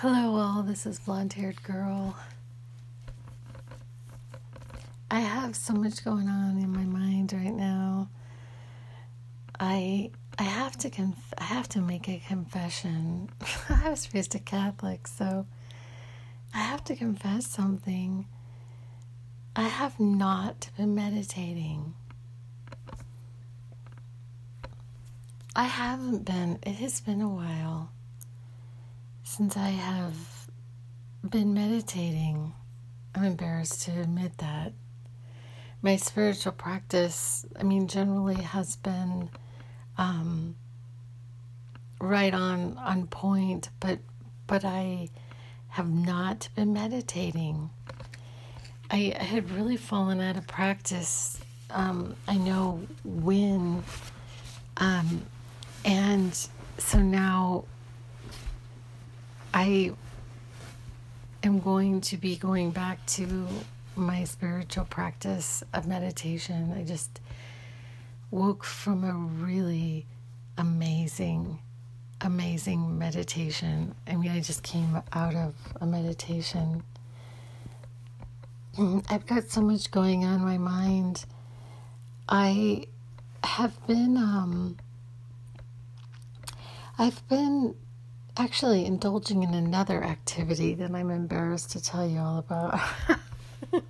Hello, all. This is Blonde Haired Girl. I have so much going on in my mind right now. I I have to conf- I have to make a confession. I was raised a Catholic, so I have to confess something. I have not been meditating. I haven't been. It has been a while since I have been meditating. I'm embarrassed to admit that. My spiritual practice, I mean, generally has been um, right on on point, but but I have not been meditating. I, I had really fallen out of practice. Um, I know when, um, and so now I am going to be going back to my spiritual practice of meditation. I just woke from a really amazing, amazing meditation. I mean, I just came out of a meditation. I've got so much going on in my mind. I have been, um, I've been actually indulging in another activity that I'm embarrassed to tell you all about.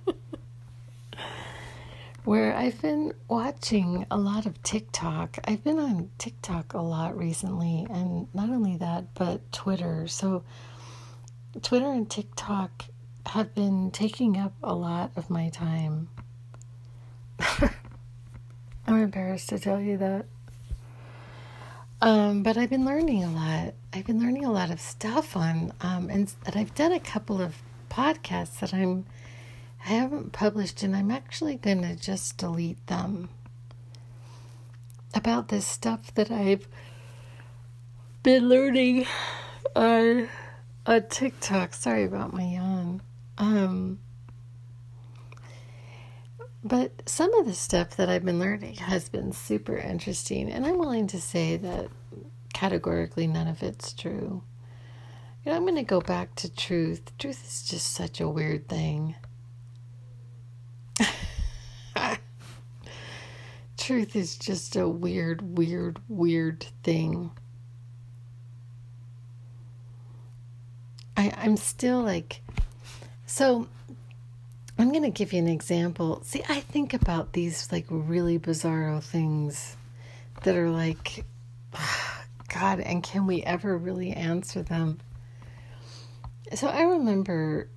Where I've been watching a lot of TikTok. I've been on TikTok a lot recently, and not only that, but Twitter. So, Twitter and TikTok have been taking up a lot of my time. I'm embarrassed to tell you that. Um, but I've been learning a lot. I've been learning a lot of stuff on, um, and, and I've done a couple of podcasts that I'm, I haven't published, and I'm actually going to just delete them about this stuff that I've been learning on, on TikTok. Sorry about my yawn. Um, but some of the stuff that I've been learning has been super interesting, and I'm willing to say that categorically none of it's true. You know, I'm going to go back to truth. Truth is just such a weird thing. truth is just a weird, weird, weird thing. I, I'm still like, so I'm going to give you an example. See, I think about these like really bizarro things that are like, God, and can we ever really answer them? So I remember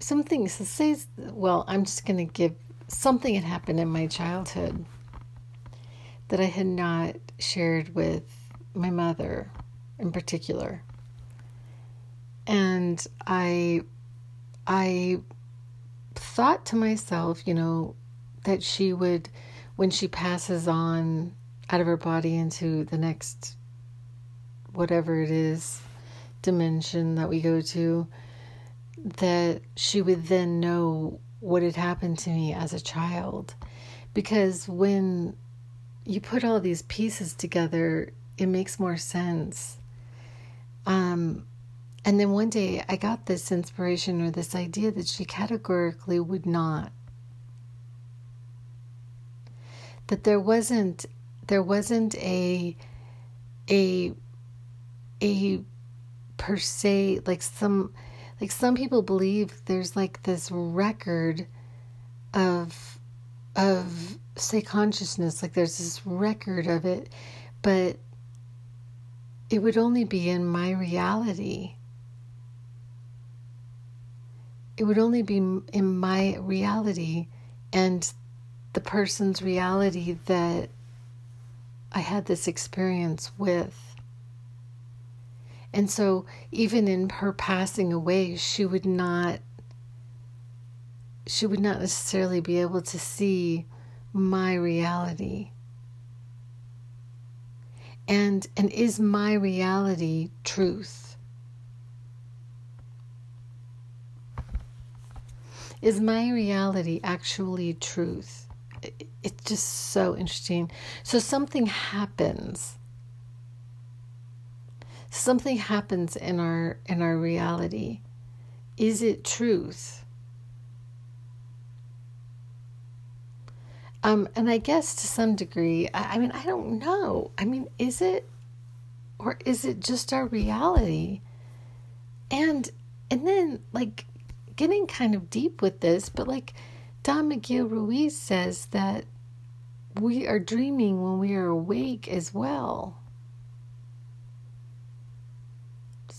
something, so say, well, I'm just going to give something that happened in my childhood that I had not shared with my mother in particular. And I, I thought to myself, you know, that she would, when she passes on out of her body into the next, whatever it is, dimension that we go to, that she would then know what had happened to me as a child. Because when you put all these pieces together, it makes more sense. Um, and then one day I got this inspiration or this idea that she categorically would not. That there wasn't there wasn't a a a per se like some like some people believe there's like this record of of say consciousness like there's this record of it but it would only be in my reality it would only be in my reality and the person's reality that I had this experience with. And so, even in her passing away, she would not she would not necessarily be able to see my reality. And and is my reality truth? Is my reality actually truth? It's just so interesting. So something happens. something happens in our in our reality is it truth um and i guess to some degree I, I mean i don't know i mean is it or is it just our reality and and then like getting kind of deep with this but like don miguel ruiz says that we are dreaming when we are awake as well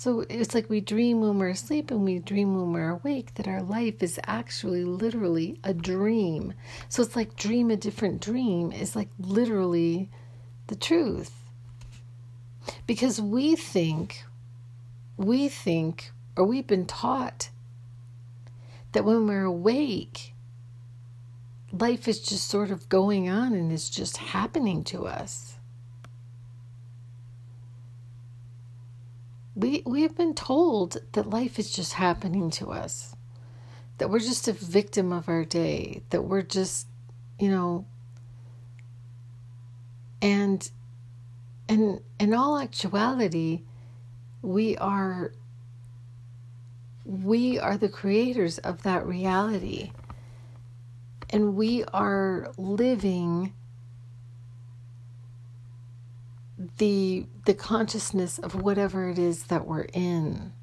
So it's like we dream when we're asleep and we dream when we're awake that our life is actually literally a dream. So it's like dream a different dream is like literally the truth. Because we think, we think, or we've been taught that when we're awake, life is just sort of going on and it's just happening to us. we we've been told that life is just happening to us that we're just a victim of our day that we're just you know and and in all actuality we are we are the creators of that reality and we are living the the consciousness of whatever it is that we're in.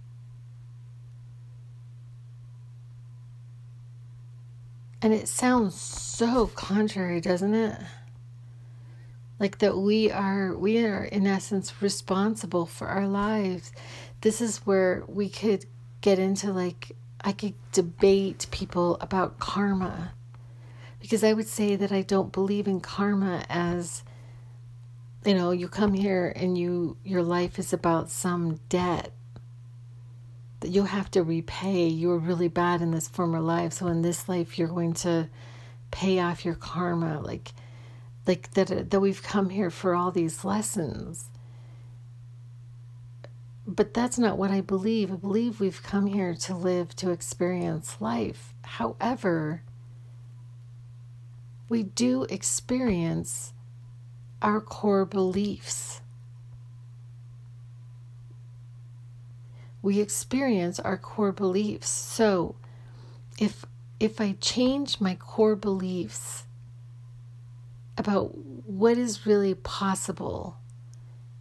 And it sounds so contrary, doesn't it? Like that we are we are in essence responsible for our lives. This is where we could get into like I could debate people about karma. Because I would say that I don't believe in karma as you know you come here and you your life is about some debt that you have to repay. You were really bad in this former life. So in this life you're going to pay off your karma. Like like that that we've come here for all these lessons but that's not what I believe. I believe we've come here to live, to experience life. However, we do experience our core beliefs. We experience our core beliefs. So, if if I change my core beliefs about what is really possible,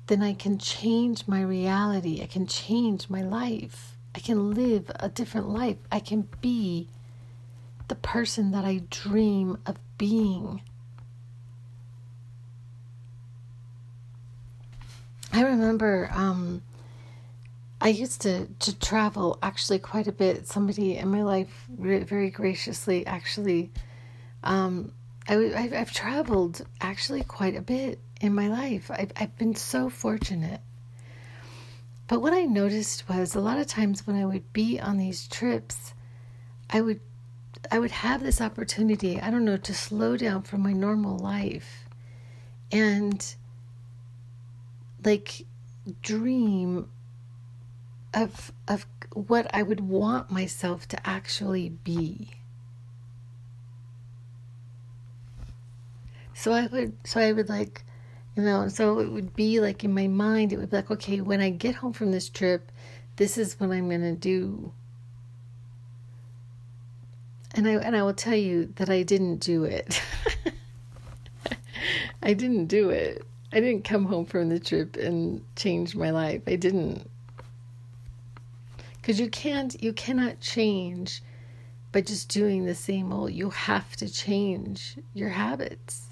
then I can change my reality. I can change my life. I can live a different life. I can be the person that I dream of being. I remember um, I used to, to travel actually quite a bit. Somebody in my life very graciously actually, um, I, I've, I've traveled actually quite a bit in my life. I've, I've been so fortunate. But what I noticed was a lot of times when I would be on these trips, I would I would have this opportunity, I don't know, to slow down from my normal life and like dream of of what I would want myself to actually be. So I would so I would like you know, so it would be like in my mind it would be like, okay, when I get home from this trip, this is what I'm gonna do. And I and I will tell you that I didn't do it. I didn't do it. I didn't come home from the trip and change my life. I didn't. Cuz you can't you cannot change by just doing the same old. You have to change your habits.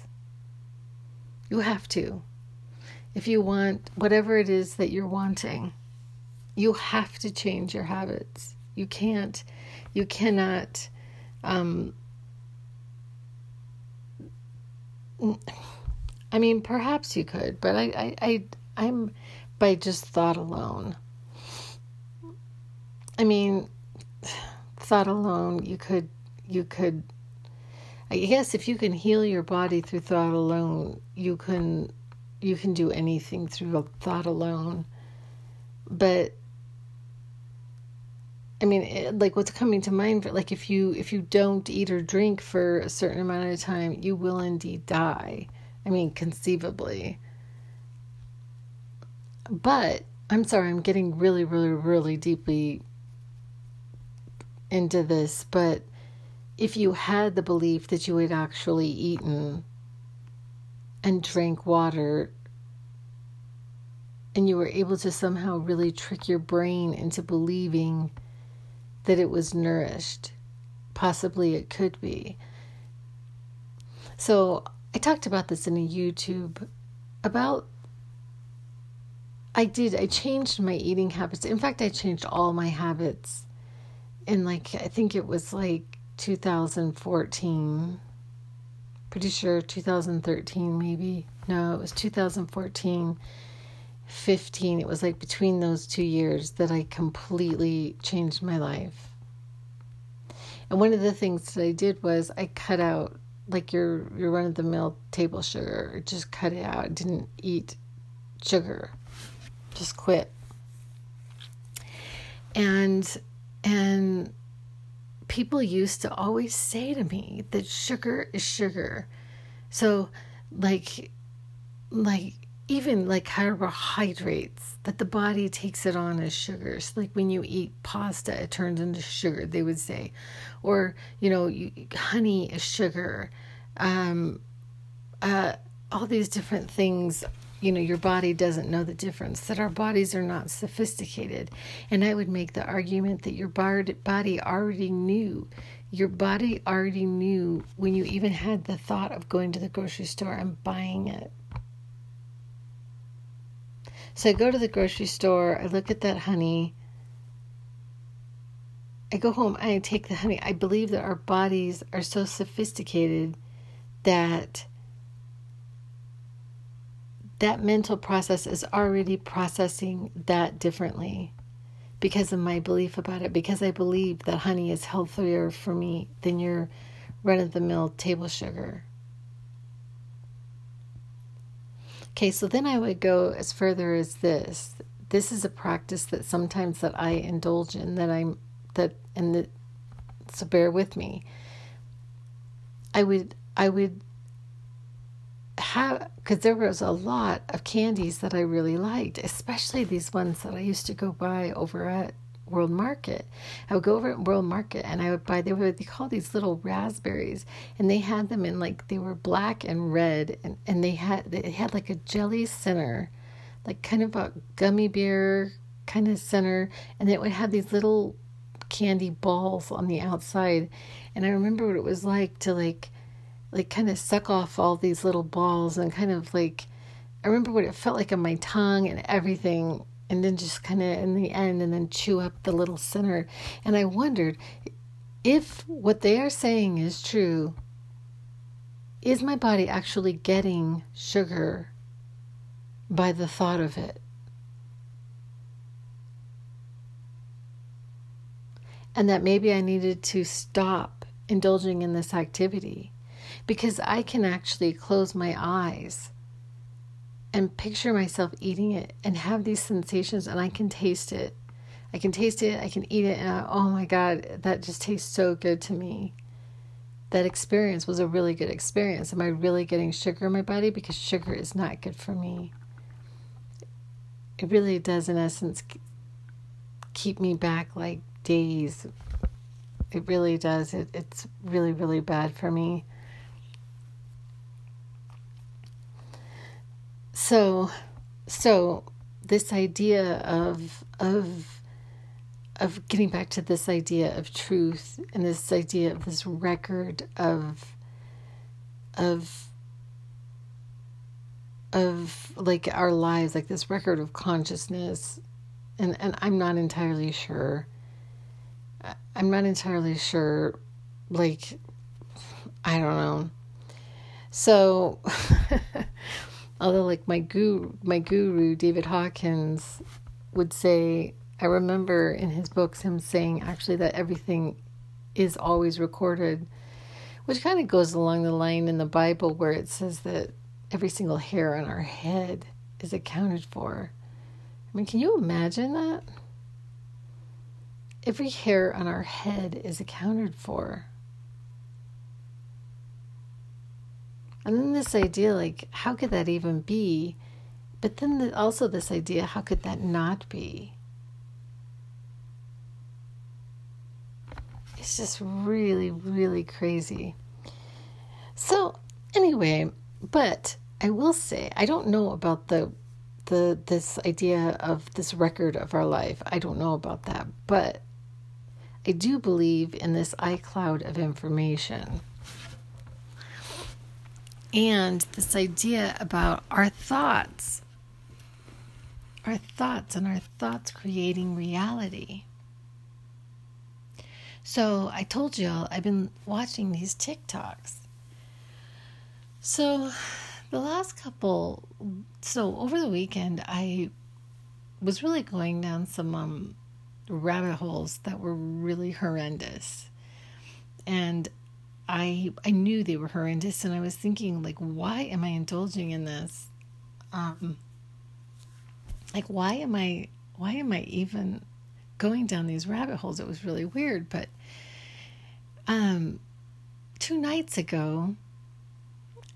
You have to. If you want whatever it is that you're wanting, you have to change your habits. You can't you cannot um I mean, perhaps you could, but I, I, I I'm by just thought alone. I mean, thought alone, you could, you could. I guess if you can heal your body through thought alone, you can, you can do anything through thought alone. But I mean, it, like what's coming to mind, for, like if you if you don't eat or drink for a certain amount of time, you will indeed die. I mean, conceivably. But I'm sorry, I'm getting really, really, really deeply into this, but if you had the belief that you had actually eaten and drank water and you were able to somehow really trick your brain into believing that it was nourished, possibly it could be. So, I talked about this in a YouTube about I did I changed my eating habits. In fact, I changed all my habits in like I think it was like 2014. Pretty sure 2013 maybe. No, it was 2014. 15. It was like between those two years that I completely changed my life. And one of the things that I did was I cut out like your your run of the mill table sugar. Just cut it out. didn't eat sugar. Just quit. And and people used to always say to me that sugar is sugar. So like like even like carbohydrates that the body takes it on as sugars. Like when you eat pasta it turns into sugar they would say. Or you know you, honey is sugar. Um, uh, all these different things you know your body doesn't know the difference that our bodies are not sophisticated and i would make the argument that your body already knew your body already knew when you even had the thought of going to the grocery store and buying it so I go to the grocery store, I look at that honey. I go home, I take the honey. I believe that our bodies are so sophisticated that that mental process is already processing that differently because of my belief about it, because I believe that honey is healthier for me than your run of the mill table sugar. Okay, so then I would go as further as this. This is a practice that sometimes that I indulge in that I'm that and that so bear with me. I would I would have because there was a lot of candies that I really liked, especially these ones that I used to go buy over at World Market. I would go over at World Market and I would buy they were they call these little raspberries and they had them in like they were black and red and, and they had they had like a jelly center, like kind of a gummy bear kind of center, and it would have these little candy balls on the outside. And I remember what it was like to like like kind of suck off all these little balls and kind of like I remember what it felt like on my tongue and everything and then just kind of in the end and then chew up the little center. And I wondered if what they are saying is true, is my body actually getting sugar by the thought of it? And that maybe I needed to stop indulging in this activity because I can actually close my eyes and picture myself eating it and have these sensations and I can taste it. I can taste it, I can eat it, and I, oh my God, that just tastes so good to me. That experience was a really good experience. Am I really getting sugar in my body? Because sugar is not good for me. It really does, in essence, keep me back like days. It really does. It, it's really, really bad for me. So, so this idea of of of getting back to this idea of truth and this idea of this record of of of like our lives like this record of consciousness. And and I'm not entirely sure I'm not entirely sure like I don't know. So although like my guru my guru david hawkins would say i remember in his books him saying actually that everything is always recorded which kind of goes along the line in the bible where it says that every single hair on our head is accounted for. I mean can you imagine that? Every hair on our head is accounted for And then this idea, like, how could that even be? but then the, also this idea how could that not be? It's just really, really crazy. So, anyway, but I will say I don't know about the the this idea of this record of our life. I don't know about that, but I do believe in this iCloud of information. And this idea about our thoughts, our thoughts, and our thoughts creating reality. So I told y'all I've been watching these TikToks. So the last couple, so over the weekend, I was really going down some um, rabbit holes that were really horrendous. And I I knew they were horrendous and I was thinking like why am I indulging in this? Um like why am I why am I even going down these rabbit holes? It was really weird, but um two nights ago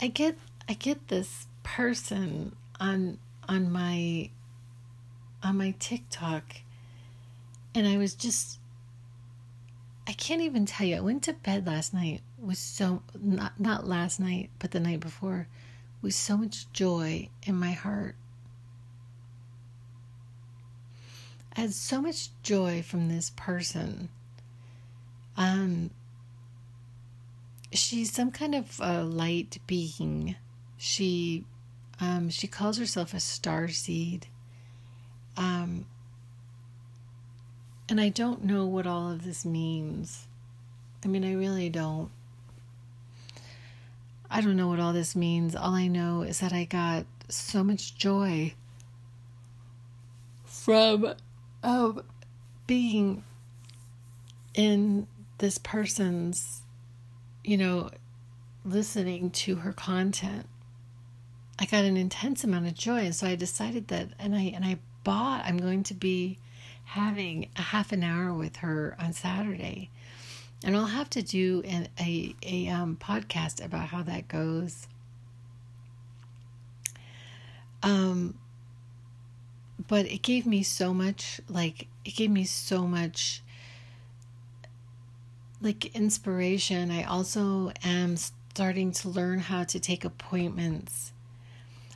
I get I get this person on on my on my TikTok and I was just I can't even tell you. I went to bed last night with so not not last night, but the night before with so much joy in my heart. I had so much joy from this person. Um she's some kind of a light being. She um she calls herself a star seed. Um and I don't know what all of this means. I mean, I really don't. I don't know what all this means. All I know is that I got so much joy from being in this person's, you know, listening to her content. I got an intense amount of joy, and so I decided that, and I and I bought. I'm going to be having a half an hour with her on Saturday. And I'll have to do a, a um, podcast about how that goes. Um, but it gave me so much, like, it gave me so much, like, inspiration. I also am starting to learn how to take appointments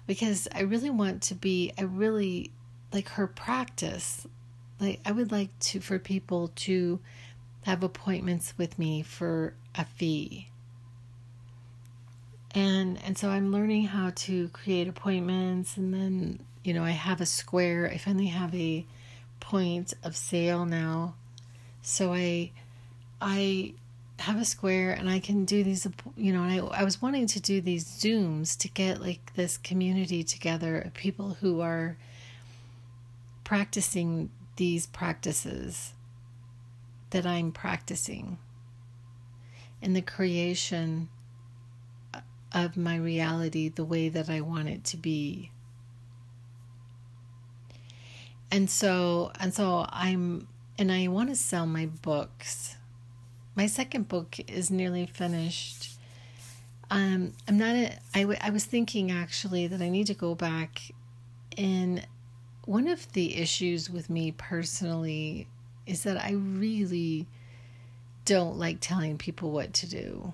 because I really want to be, I really like her practice like I would like to for people to have appointments with me for a fee. And and so I'm learning how to create appointments and then you know I have a square. I finally have a point of sale now. So I I have a square and I can do these you know and I I was wanting to do these zooms to get like this community together of people who are practicing these practices that I'm practicing in the creation of my reality the way that I want it to be. And so and so I'm and I want to sell my books. My second book is nearly finished. Um, I'm not. A, I, w- I was thinking actually that I need to go back and one of the issues with me personally is that I really don't like telling people what to do.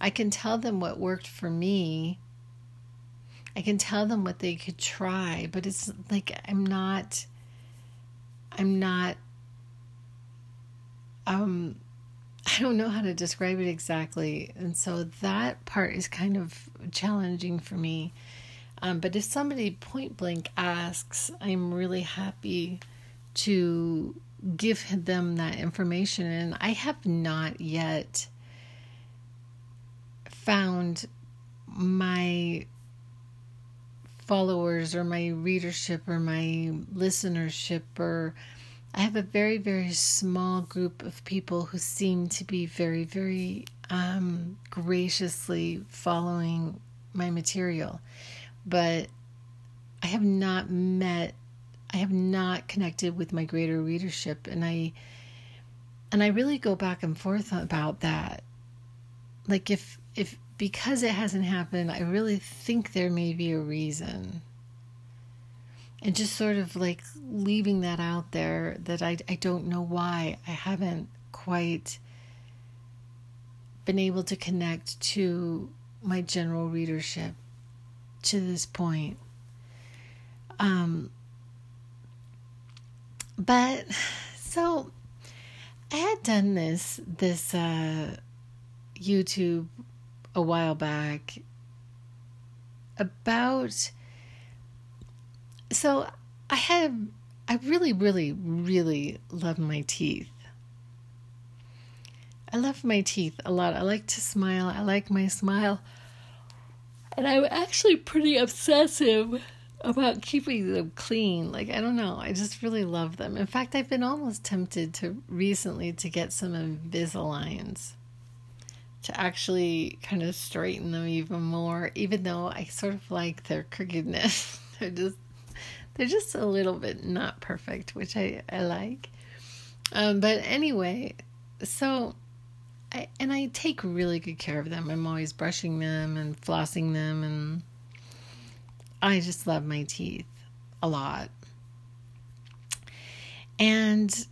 I can tell them what worked for me. I can tell them what they could try, but it's like I'm not I'm not um I don't know how to describe it exactly. And so that part is kind of challenging for me. Um, but if somebody point blank asks, I'm really happy to give them that information. And I have not yet found my followers or my readership or my listenership or I have a very, very small group of people who seem to be very, very um, graciously following my material but I have not met I have not connected with my greater readership and I and I really go back and forth about that. Like if if because it hasn't happened, I really think there may be a reason. And just sort of like leaving that out there that I, I don't know why I haven't quite been able to connect to my general readership to this point. Um, but so I had done this this uh, YouTube a while back about so I had I really really really love my teeth. I love my teeth a lot. I like to smile. I like my smile. And I'm actually pretty obsessive about keeping them clean. Like, I don't know. I just really love them. In fact, I've been almost tempted to recently to get some Invisaligns to actually kind of straighten them even more, even though I sort of like their crookedness. they're just they're just a little bit not perfect, which I, I like. Um, but anyway, so I and I take really good care of them. I'm always brushing them and flossing them and I just love my teeth a lot. And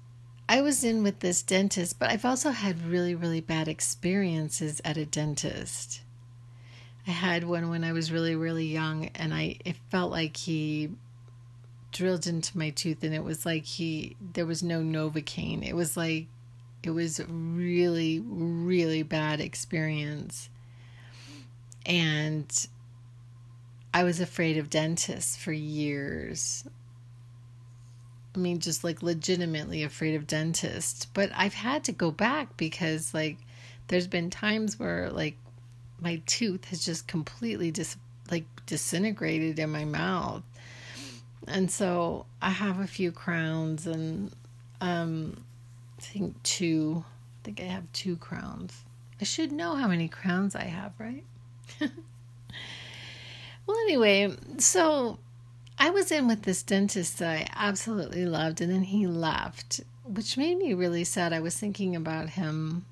I was in with this dentist, but I've also had really, really bad experiences at a dentist. I had one when I was really, really young, and I it felt like he drilled into my tooth, and it was like he there was no novocaine. It was like it was really, really bad experience, and I was afraid of dentists for years. I mean, just like legitimately afraid of dentists. But I've had to go back because, like, there's been times where, like, my tooth has just completely dis like disintegrated in my mouth. And so I have a few crowns and um I think two. I think I have two crowns. I should know how many crowns I have, right? Well, anyway, so I was in with this dentist that I absolutely loved, and then he left, which made me really sad. I was thinking about him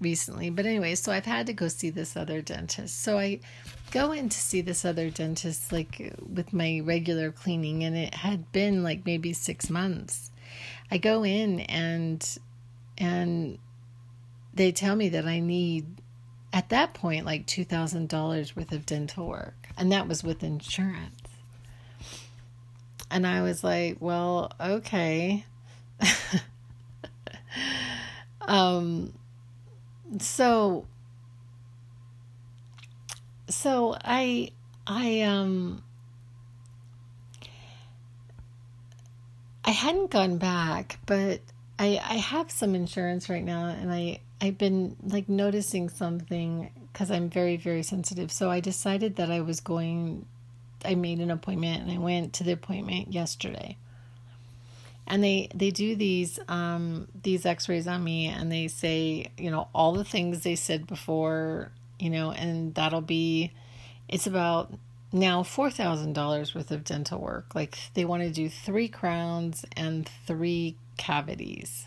recently. But anyway, so I've had to go see this other dentist. So I go in to see this other dentist, like with my regular cleaning, and it had been like maybe six months. I go in and and they tell me that I need at that point like $2,000 worth of dental work and that was with insurance. And I was like, well, okay. um so so I I um I hadn't gone back, but I I have some insurance right now and I I've been like noticing something because I'm very, very sensitive. So I decided that I was going, I made an appointment and I went to the appointment yesterday. And they, they do these um, these x-rays on me and they say, you know, all the things they said before, you know, and that'll be it's about now $4,000 worth of dental work. Like they want to do 3 crowns and 3 cavities.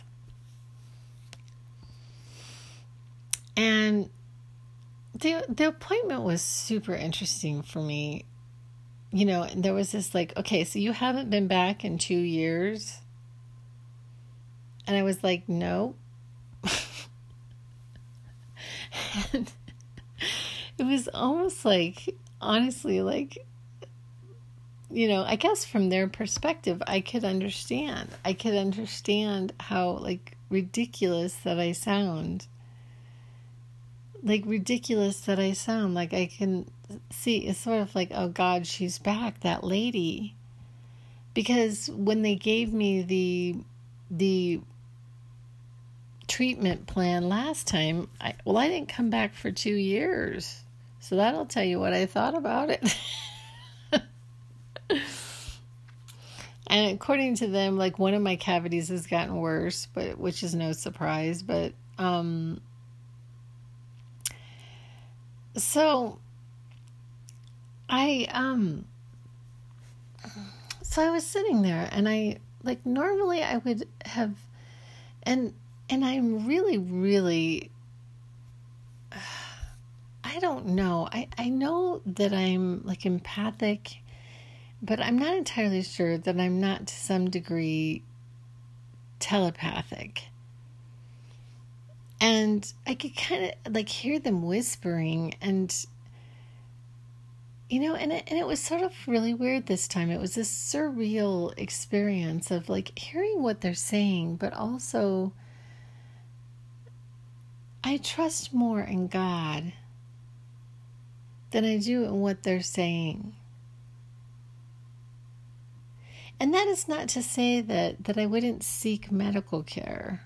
And the the appointment was super interesting for me. You know, and there was this like, okay, so you haven't been back in 2 years. And I was like, no. and it was almost like honestly like you know, I guess from their perspective, I could understand. I could understand how like ridiculous that I sound like ridiculous that I sound. Like I can see it's sort of like, oh God, she's back, that lady. Because when they gave me the the treatment plan last time, I well I didn't come back for 2 years. So that'll tell you what I thought about it. and according to them, like one of my cavities has gotten worse, but which is no surprise, but um so I um so I was sitting there and I like normally I would have and and I'm really really I don't know. I, I know that I'm like empathic, but I'm not entirely sure that I'm not to some degree telepathic. And I could kind of like hear them whispering and you know, and it, and it was sort of really weird this time. It was this surreal experience of like hearing what they're saying, but also I trust more in God than I do in what they're saying. And that is not to say that, that I wouldn't seek medical care.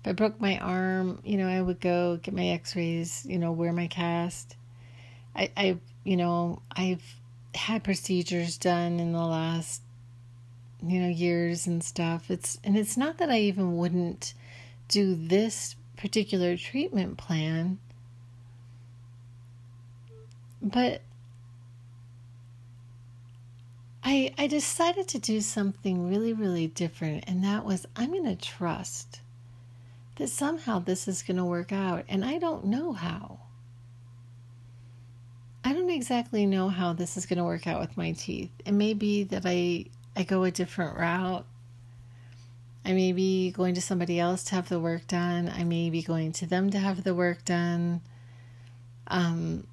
If I broke my arm, you know, I would go get my x rays, you know, wear my cast. I, I you know, I've had procedures done in the last you know years and stuff. It's and it's not that I even wouldn't do this particular treatment plan, but I I decided to do something really really different and that was I'm going to trust that somehow this is going to work out and I don't know how. I don't exactly know how this is going to work out with my teeth. It may be that I I go a different route. I may be going to somebody else to have the work done. I may be going to them to have the work done. Um,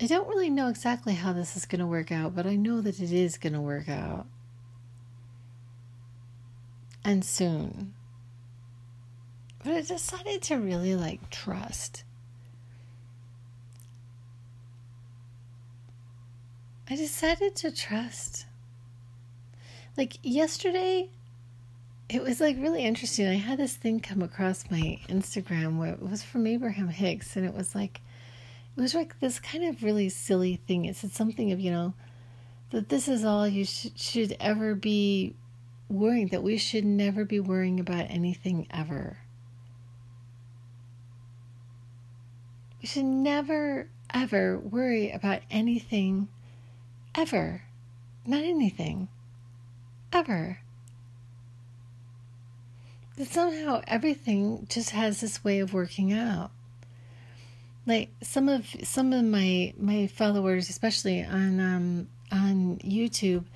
I don't really know exactly how this is going to work out, but I know that it is going to work out. And soon. But I decided to really like trust. I decided to trust. Like yesterday, it was like really interesting. I had this thing come across my Instagram where it was from Abraham Hicks, and it was like, it was like this kind of really silly thing. It said something of, you know, that this is all you sh- should ever be worrying, that we should never be worrying about anything ever. We should never, ever worry about anything Ever. Not anything. Ever. But somehow everything just has this way of working out. Like some of some of my my followers, especially on um, on YouTube,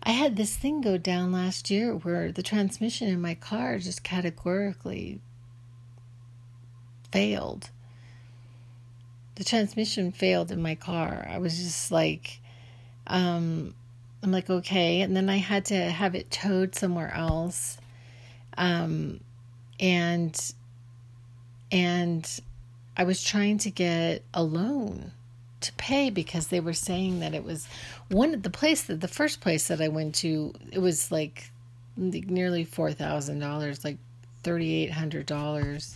I had this thing go down last year where the transmission in my car just categorically failed. The transmission failed in my car. I was just like, um, I'm like, okay. And then I had to have it towed somewhere else. Um, and, and I was trying to get a loan to pay because they were saying that it was one of the place that the first place that I went to, it was like nearly $4,000, like $3,800.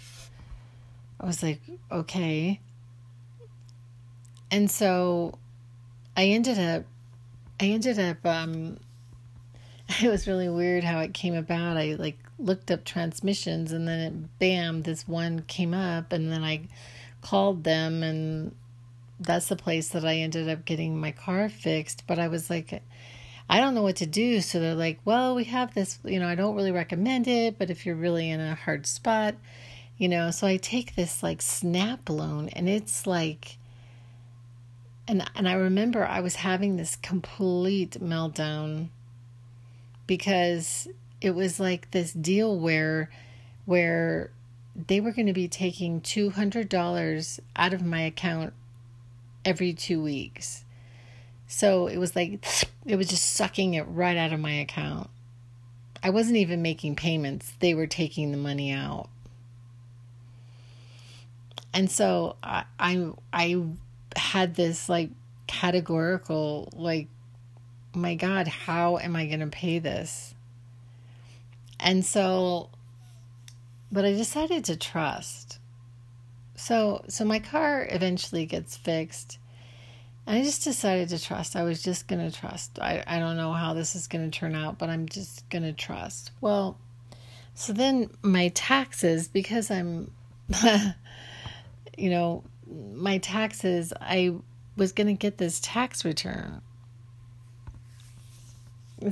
I was like, okay. And so I ended up I ended up um it was really weird how it came about. I like looked up transmissions and then it, bam, this one came up and then I called them and that's the place that I ended up getting my car fixed, but I was like I don't know what to do. So they're like, "Well, we have this, you know, I don't really recommend it, but if you're really in a hard spot, you know, so I take this like snap loan and it's like and and I remember I was having this complete meltdown because it was like this deal where where they were going to be taking $200 out of my account every 2 weeks. So it was like it was just sucking it right out of my account. I wasn't even making payments. They were taking the money out. And so I I, I had this like categorical like my god how am i going to pay this? And so but i decided to trust. So so my car eventually gets fixed. I just decided to trust. I was just going to trust. I, I don't know how this is going to turn out but i'm just going to trust. Well so then my taxes because i'm you know my taxes, I was going to get this tax return.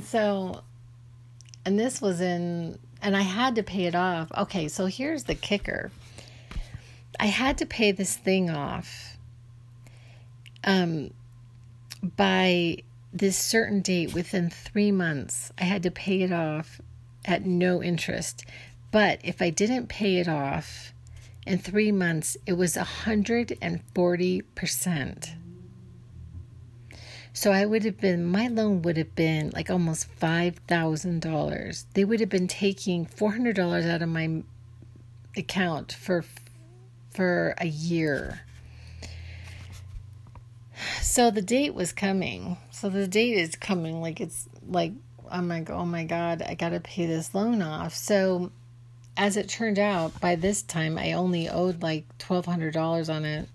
So, and this was in, and I had to pay it off. Okay, so here's the kicker. I had to pay this thing off um, by this certain date within three months. I had to pay it off at no interest. But if I didn't pay it off in three months, it was 140%. So I would have been, my loan would have been like almost $5,000. They would have been taking $400 out of my account for for a year. So the date was coming. So the date is coming like it's like I'm like, oh my God, I got to pay this loan off. So as it turned out, by this time I only owed like $1,200 on it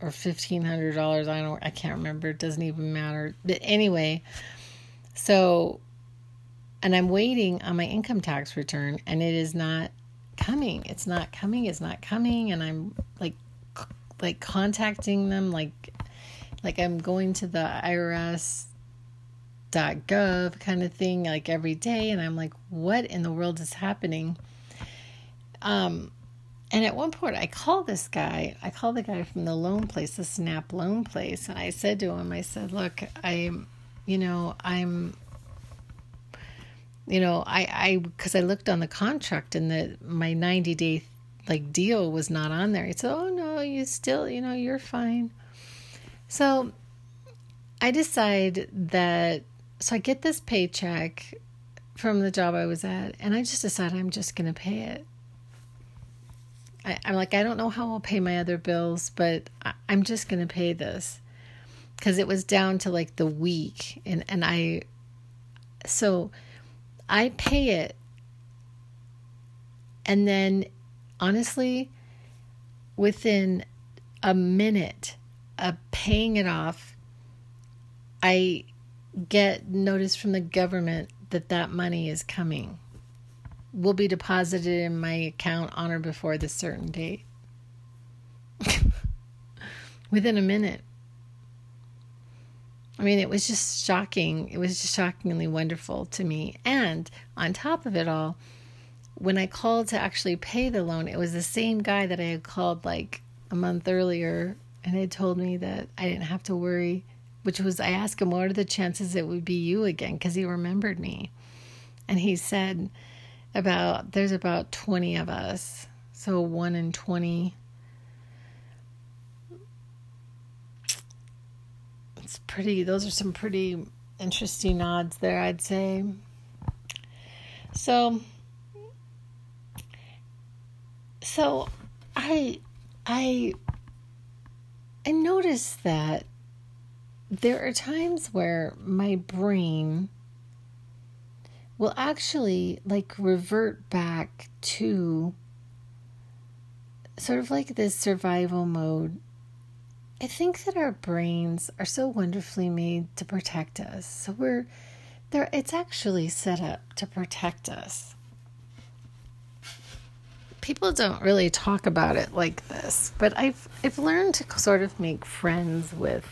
or $1,500. I don't, I can't remember. It doesn't even matter. But anyway, so, and I'm waiting on my income tax return and it is not coming. It's not coming. It's not coming. And I'm like, like contacting them like, like I'm going to the IRS dot gov kind of thing like every day and I'm like what in the world is happening um and at one point I called this guy I called the guy from the loan place the snap loan place and I said to him I said look I'm you know I'm you know I I because I looked on the contract and the my 90 day like deal was not on there he said oh no you still you know you're fine so I decide that so I get this paycheck from the job I was at, and I just decide I'm just going to pay it. I, am like, I don't know how I'll pay my other bills, but I, I'm just going to pay this. Because it was down to like the week, and and I, so I pay it, and then honestly, within a minute of paying it off, I get notice from the government that that money is coming will be deposited in my account on or before this certain date. Within a minute. I mean, it was just shocking. It was just shockingly wonderful to me. And on top of it all, when I called to actually pay the loan, it was the same guy that I had called like a month earlier and had told me that I didn't have to worry which was I asked him, What are the chances it would be you again? Because he remembered me. And he said, About there's about 20 of us. So 1 in 20. It's pretty, those are some pretty interesting odds there, I'd say. So, so I, I, I noticed that there are times where my brain will actually like revert back to sort of like this survival mode. I think that our brains are so wonderfully made to protect us. So we're there it's actually set up to protect us. People don't really talk about it like this, but I've I've learned to sort of make friends with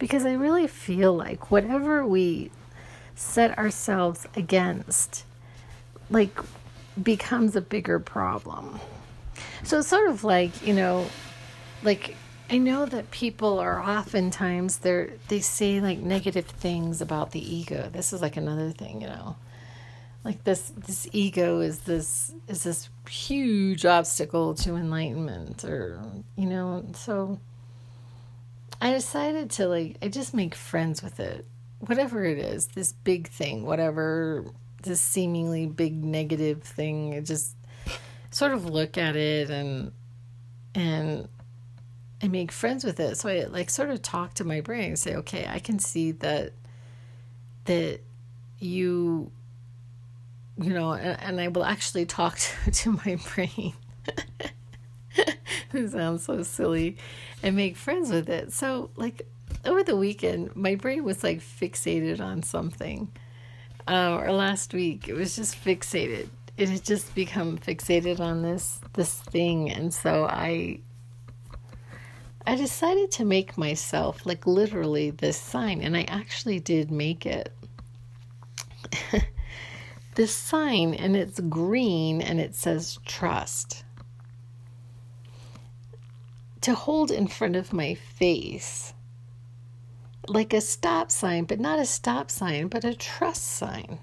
because I really feel like whatever we set ourselves against, like, becomes a bigger problem. So it's sort of like, you know, like I know that people are oftentimes they're they say like negative things about the ego. This is like another thing, you know. Like this this ego is this is this huge obstacle to enlightenment or you know, so I decided to like I just make friends with it. Whatever it is, this big thing, whatever this seemingly big negative thing, just sort of look at it and and and make friends with it. So I like sort of talk to my brain and say, okay, I can see that that you you know, and, and I will actually talk to, to my brain. it sounds so silly and make friends with it. So, like, over the weekend, my brain was like fixated on something. Uh, or last week, it was just fixated. It had just become fixated on this this thing, and so I I decided to make myself like literally this sign, and I actually did make it. this sign, and it's green, and it says trust. to hold in front of my face like a stop sign, but not a stop sign, but a trust sign.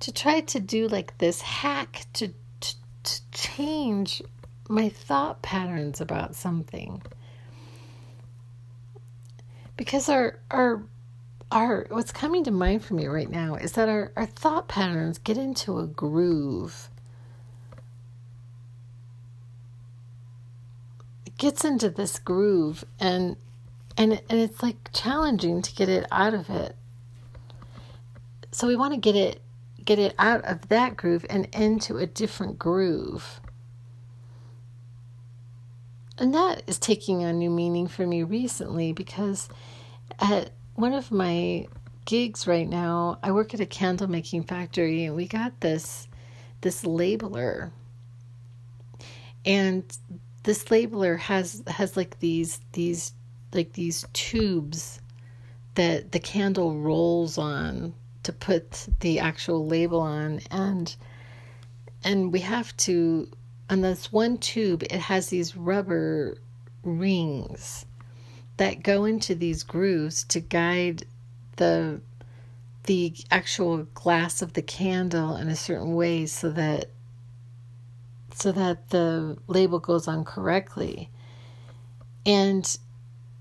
To try to do like this hack to, to, to change my thought patterns about something. Because our our our what's coming to mind for me right now is that our, our thought patterns get into a groove gets into this groove and and and it's like challenging to get it out of it. So we want to get it get it out of that groove and into a different groove. And that is taking on new meaning for me recently because at one of my gigs right now, I work at a candle making factory and we got this this labeler. And this labeler has has like these these like these tubes that the candle rolls on to put the actual label on. And and we have to on this one tube it has these rubber rings that go into these grooves to guide the the actual glass of the candle in a certain way so that so that the label goes on correctly. And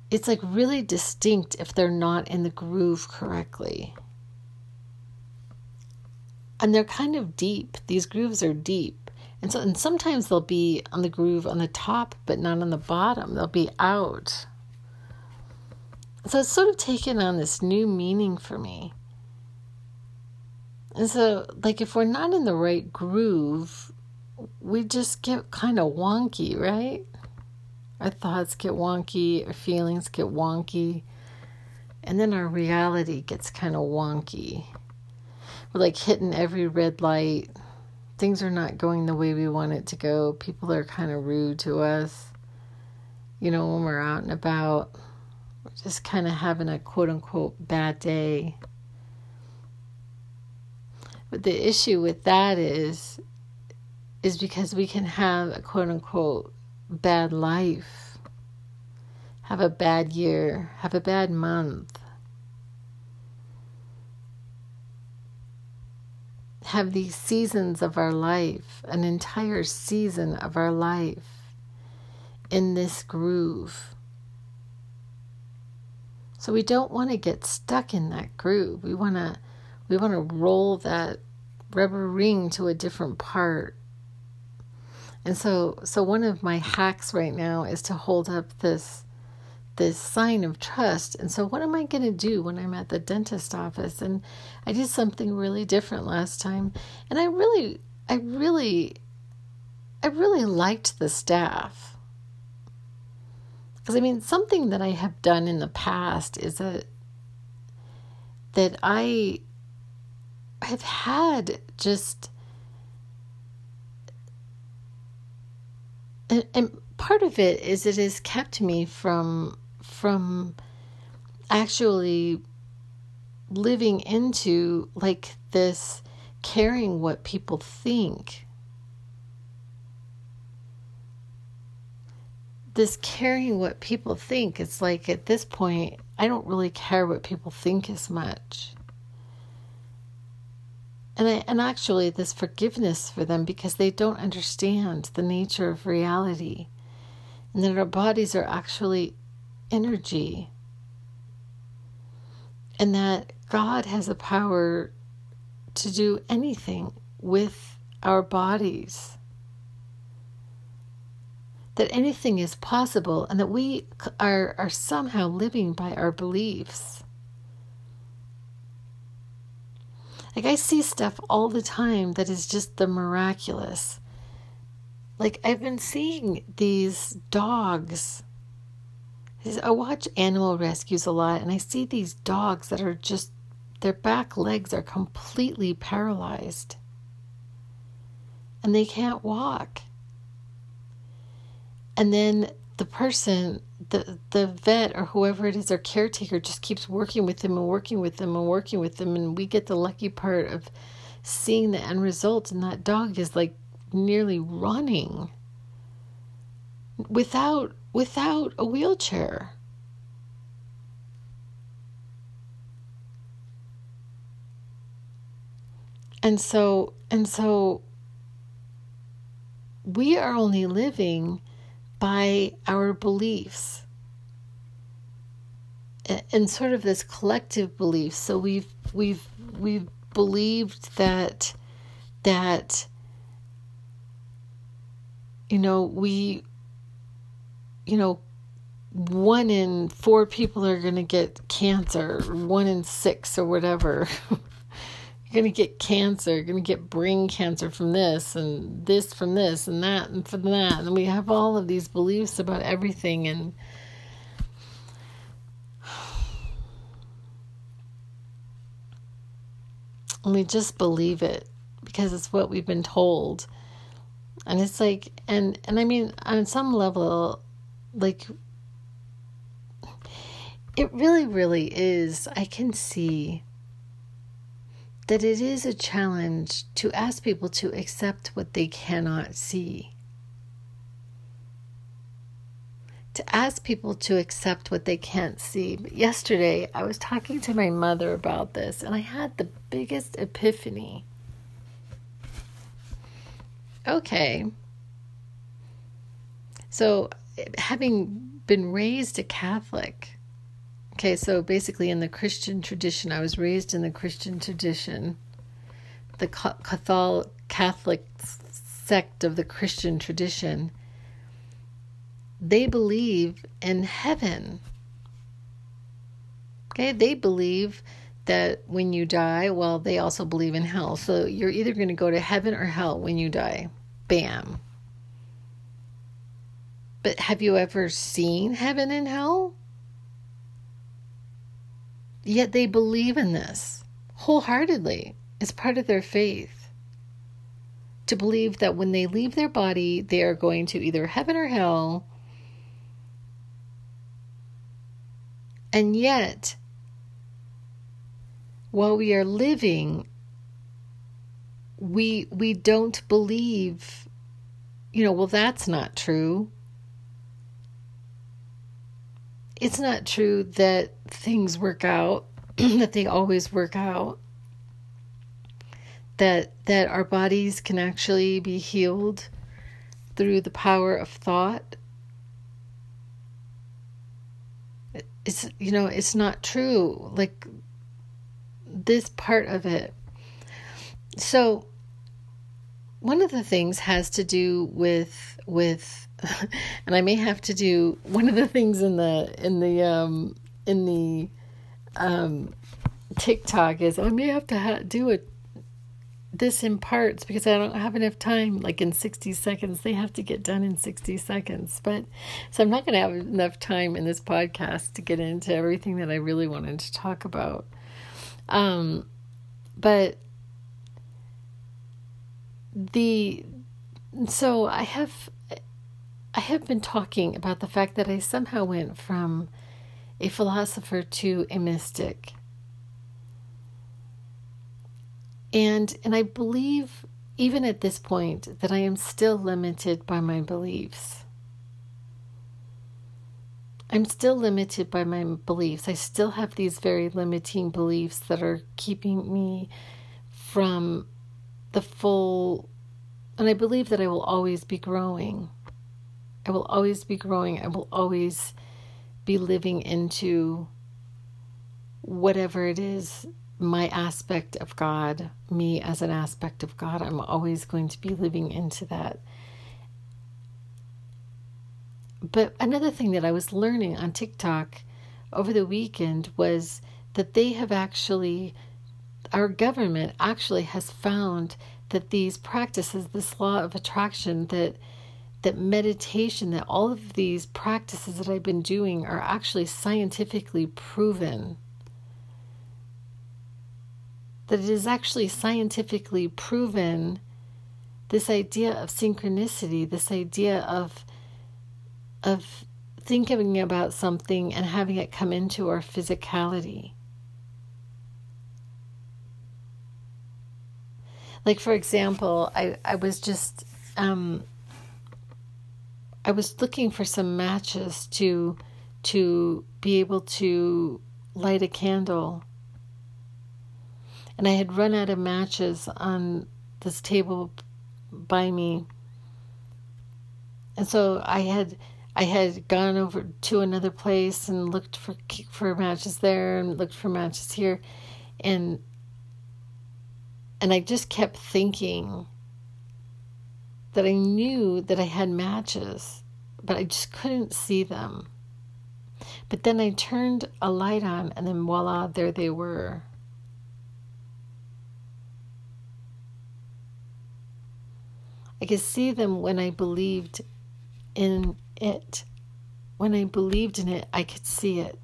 it's like really distinct if they're not in the groove correctly. And they're kind of deep. These grooves are deep. And so and sometimes they'll be on the groove on the top but not on the bottom. They'll be out. So it's sort of taken on this new meaning for me. And so like if we're not in the right groove, we just get kind of wonky, right? Our thoughts get wonky, our feelings get wonky, and then our reality gets kind of wonky. We're like hitting every red light. Things are not going the way we want it to go. People are kind of rude to us. You know, when we're out and about, we're just kind of having a quote unquote bad day. But the issue with that is is because we can have a quote unquote bad life, have a bad year, have a bad month, have these seasons of our life, an entire season of our life in this groove. So we don't want to get stuck in that groove. We want to we want to roll that rubber ring to a different part and so so one of my hacks right now is to hold up this this sign of trust. And so what am I going to do when I'm at the dentist office? And I did something really different last time. And I really I really I really liked the staff. Because I mean something that I have done in the past is that that I have had just and, and part of it is it has kept me from from actually living into like this caring what people think. This caring what people think it's like at this point i don't really care what people think as much and I, and actually this forgiveness for them because they don't understand the nature of reality. And that our bodies are actually energy. And that God has the power to do anything with our bodies. That anything is possible and that we are, are somehow living by our beliefs Like, I see stuff all the time that is just the miraculous. Like, I've been seeing these dogs. I watch animal rescues a lot, and I see these dogs that are just, their back legs are completely paralyzed. And they can't walk. And then the person the the vet or whoever it is their caretaker just keeps working with them and working with them and working with them and we get the lucky part of seeing the end result and that dog is like nearly running without without a wheelchair. And so and so we are only living by our beliefs. And sort of this collective belief. So we've we've we've believed that that you know we you know one in four people are going to get cancer one in six or whatever you're going to get cancer, you're going to get brain cancer from this and this from this and that and from that. And we have all of these beliefs about everything and and we just believe it because it's what we've been told. And it's like and and I mean on some level like it really really is I can see that it is a challenge to ask people to accept what they cannot see. To ask people to accept what they can't see. But yesterday, I was talking to my mother about this, and I had the biggest epiphany. Okay. So, having been raised a Catholic, Okay, so basically, in the Christian tradition, I was raised in the Christian tradition, the Catholic sect of the Christian tradition. They believe in heaven. Okay, they believe that when you die, well, they also believe in hell. So you're either going to go to heaven or hell when you die. Bam. But have you ever seen heaven and hell? Yet they believe in this wholeheartedly. as part of their faith. To believe that when they leave their body, they are going to either heaven or hell. And yet, while we are living, we we don't believe, you know, well that's not true. It's not true that things work out, that they always work out. That that our bodies can actually be healed through the power of thought. It's you know, it's not true. Like this part of it. So one of the things has to do with with and I may have to do one of the things in the in the um, in the um, TikTok is I may have to ha- do it this in parts because I don't have enough time. Like in sixty seconds, they have to get done in sixty seconds. But so I'm not going to have enough time in this podcast to get into everything that I really wanted to talk about. Um, but the so I have I have been talking about the fact that I somehow went from a philosopher to a mystic. And and I believe even at this point that I am still limited by my beliefs. I'm still limited by my beliefs. I still have these very limiting beliefs that are keeping me from the full and I believe that I will always be growing. I will always be growing. I will always be living into whatever it is my aspect of God, me as an aspect of God. I'm always going to be living into that. But another thing that I was learning on TikTok over the weekend was that they have actually, our government actually has found that these practices, this law of attraction, that that meditation, that all of these practices that I've been doing are actually scientifically proven. That it is actually scientifically proven this idea of synchronicity, this idea of of thinking about something and having it come into our physicality. Like for example, I, I was just um, I was looking for some matches to to be able to light a candle. And I had run out of matches on this table by me. And so I had I had gone over to another place and looked for for matches there and looked for matches here and and I just kept thinking that I knew that I had matches, but I just couldn't see them. But then I turned a light on, and then voila, there they were. I could see them when I believed in it. When I believed in it, I could see it.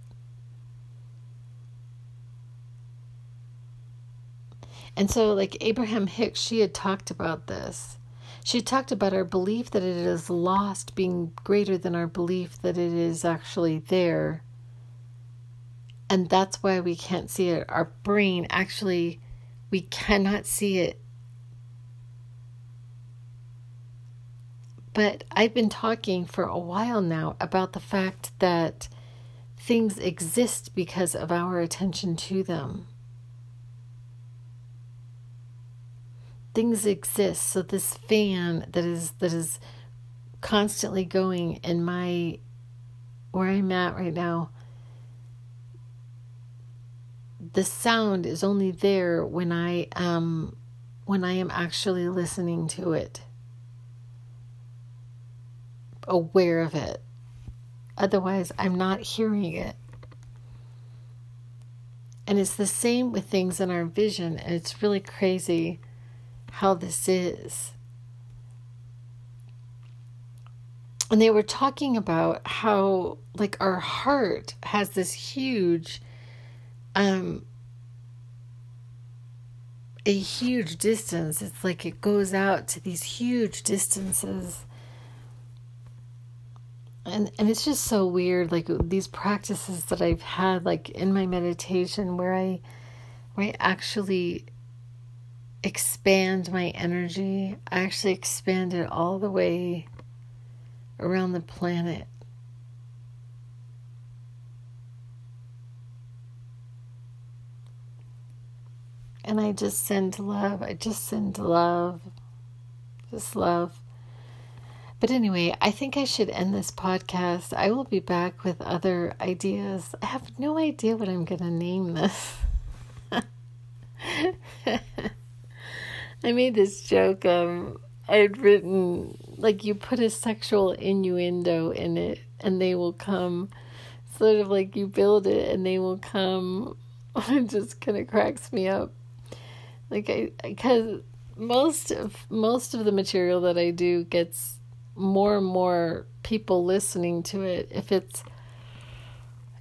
And so, like Abraham Hicks, she had talked about this. She talked about our belief that it is lost being greater than our belief that it is actually there. And that's why we can't see it. Our brain actually, we cannot see it. But I've been talking for a while now about the fact that things exist because of our attention to them. Things exist. So this fan that is that is constantly going in my where I'm at right now. The sound is only there when I am when I am actually listening to it. Aware of it. Otherwise, I'm not hearing it. And it's the same with things in our vision, and it's really crazy how this is. And they were talking about how, like, our heart has this huge, um, a huge distance. It's like it goes out to these huge distances. And and it's just so weird, like these practices that I've had, like in my meditation, where I, where I actually expand my energy. I actually expand it all the way around the planet. And I just send love. I just send love. Just love. But anyway, I think I should end this podcast. I will be back with other ideas. I have no idea what I'm going to name this. I made this joke. Um, I'd written like you put a sexual innuendo in it, and they will come. Sort of like you build it, and they will come. it just kind of cracks me up. Like I, because most of most of the material that I do gets more and more people listening to it. If it's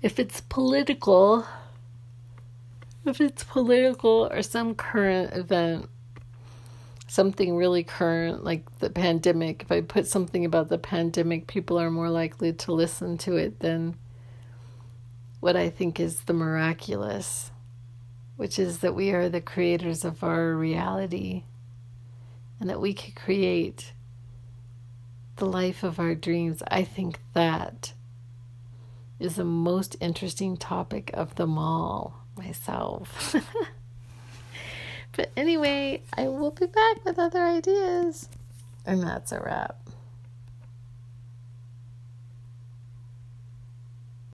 if it's political, if it's political or some current event something really current like the pandemic, if I put something about the pandemic, people are more likely to listen to it than what I think is the miraculous, which is that we are the creators of our reality and that we can create the life of our dreams. I think that is the most interesting topic of them all myself. But anyway, I will be back with other ideas. And that's a wrap.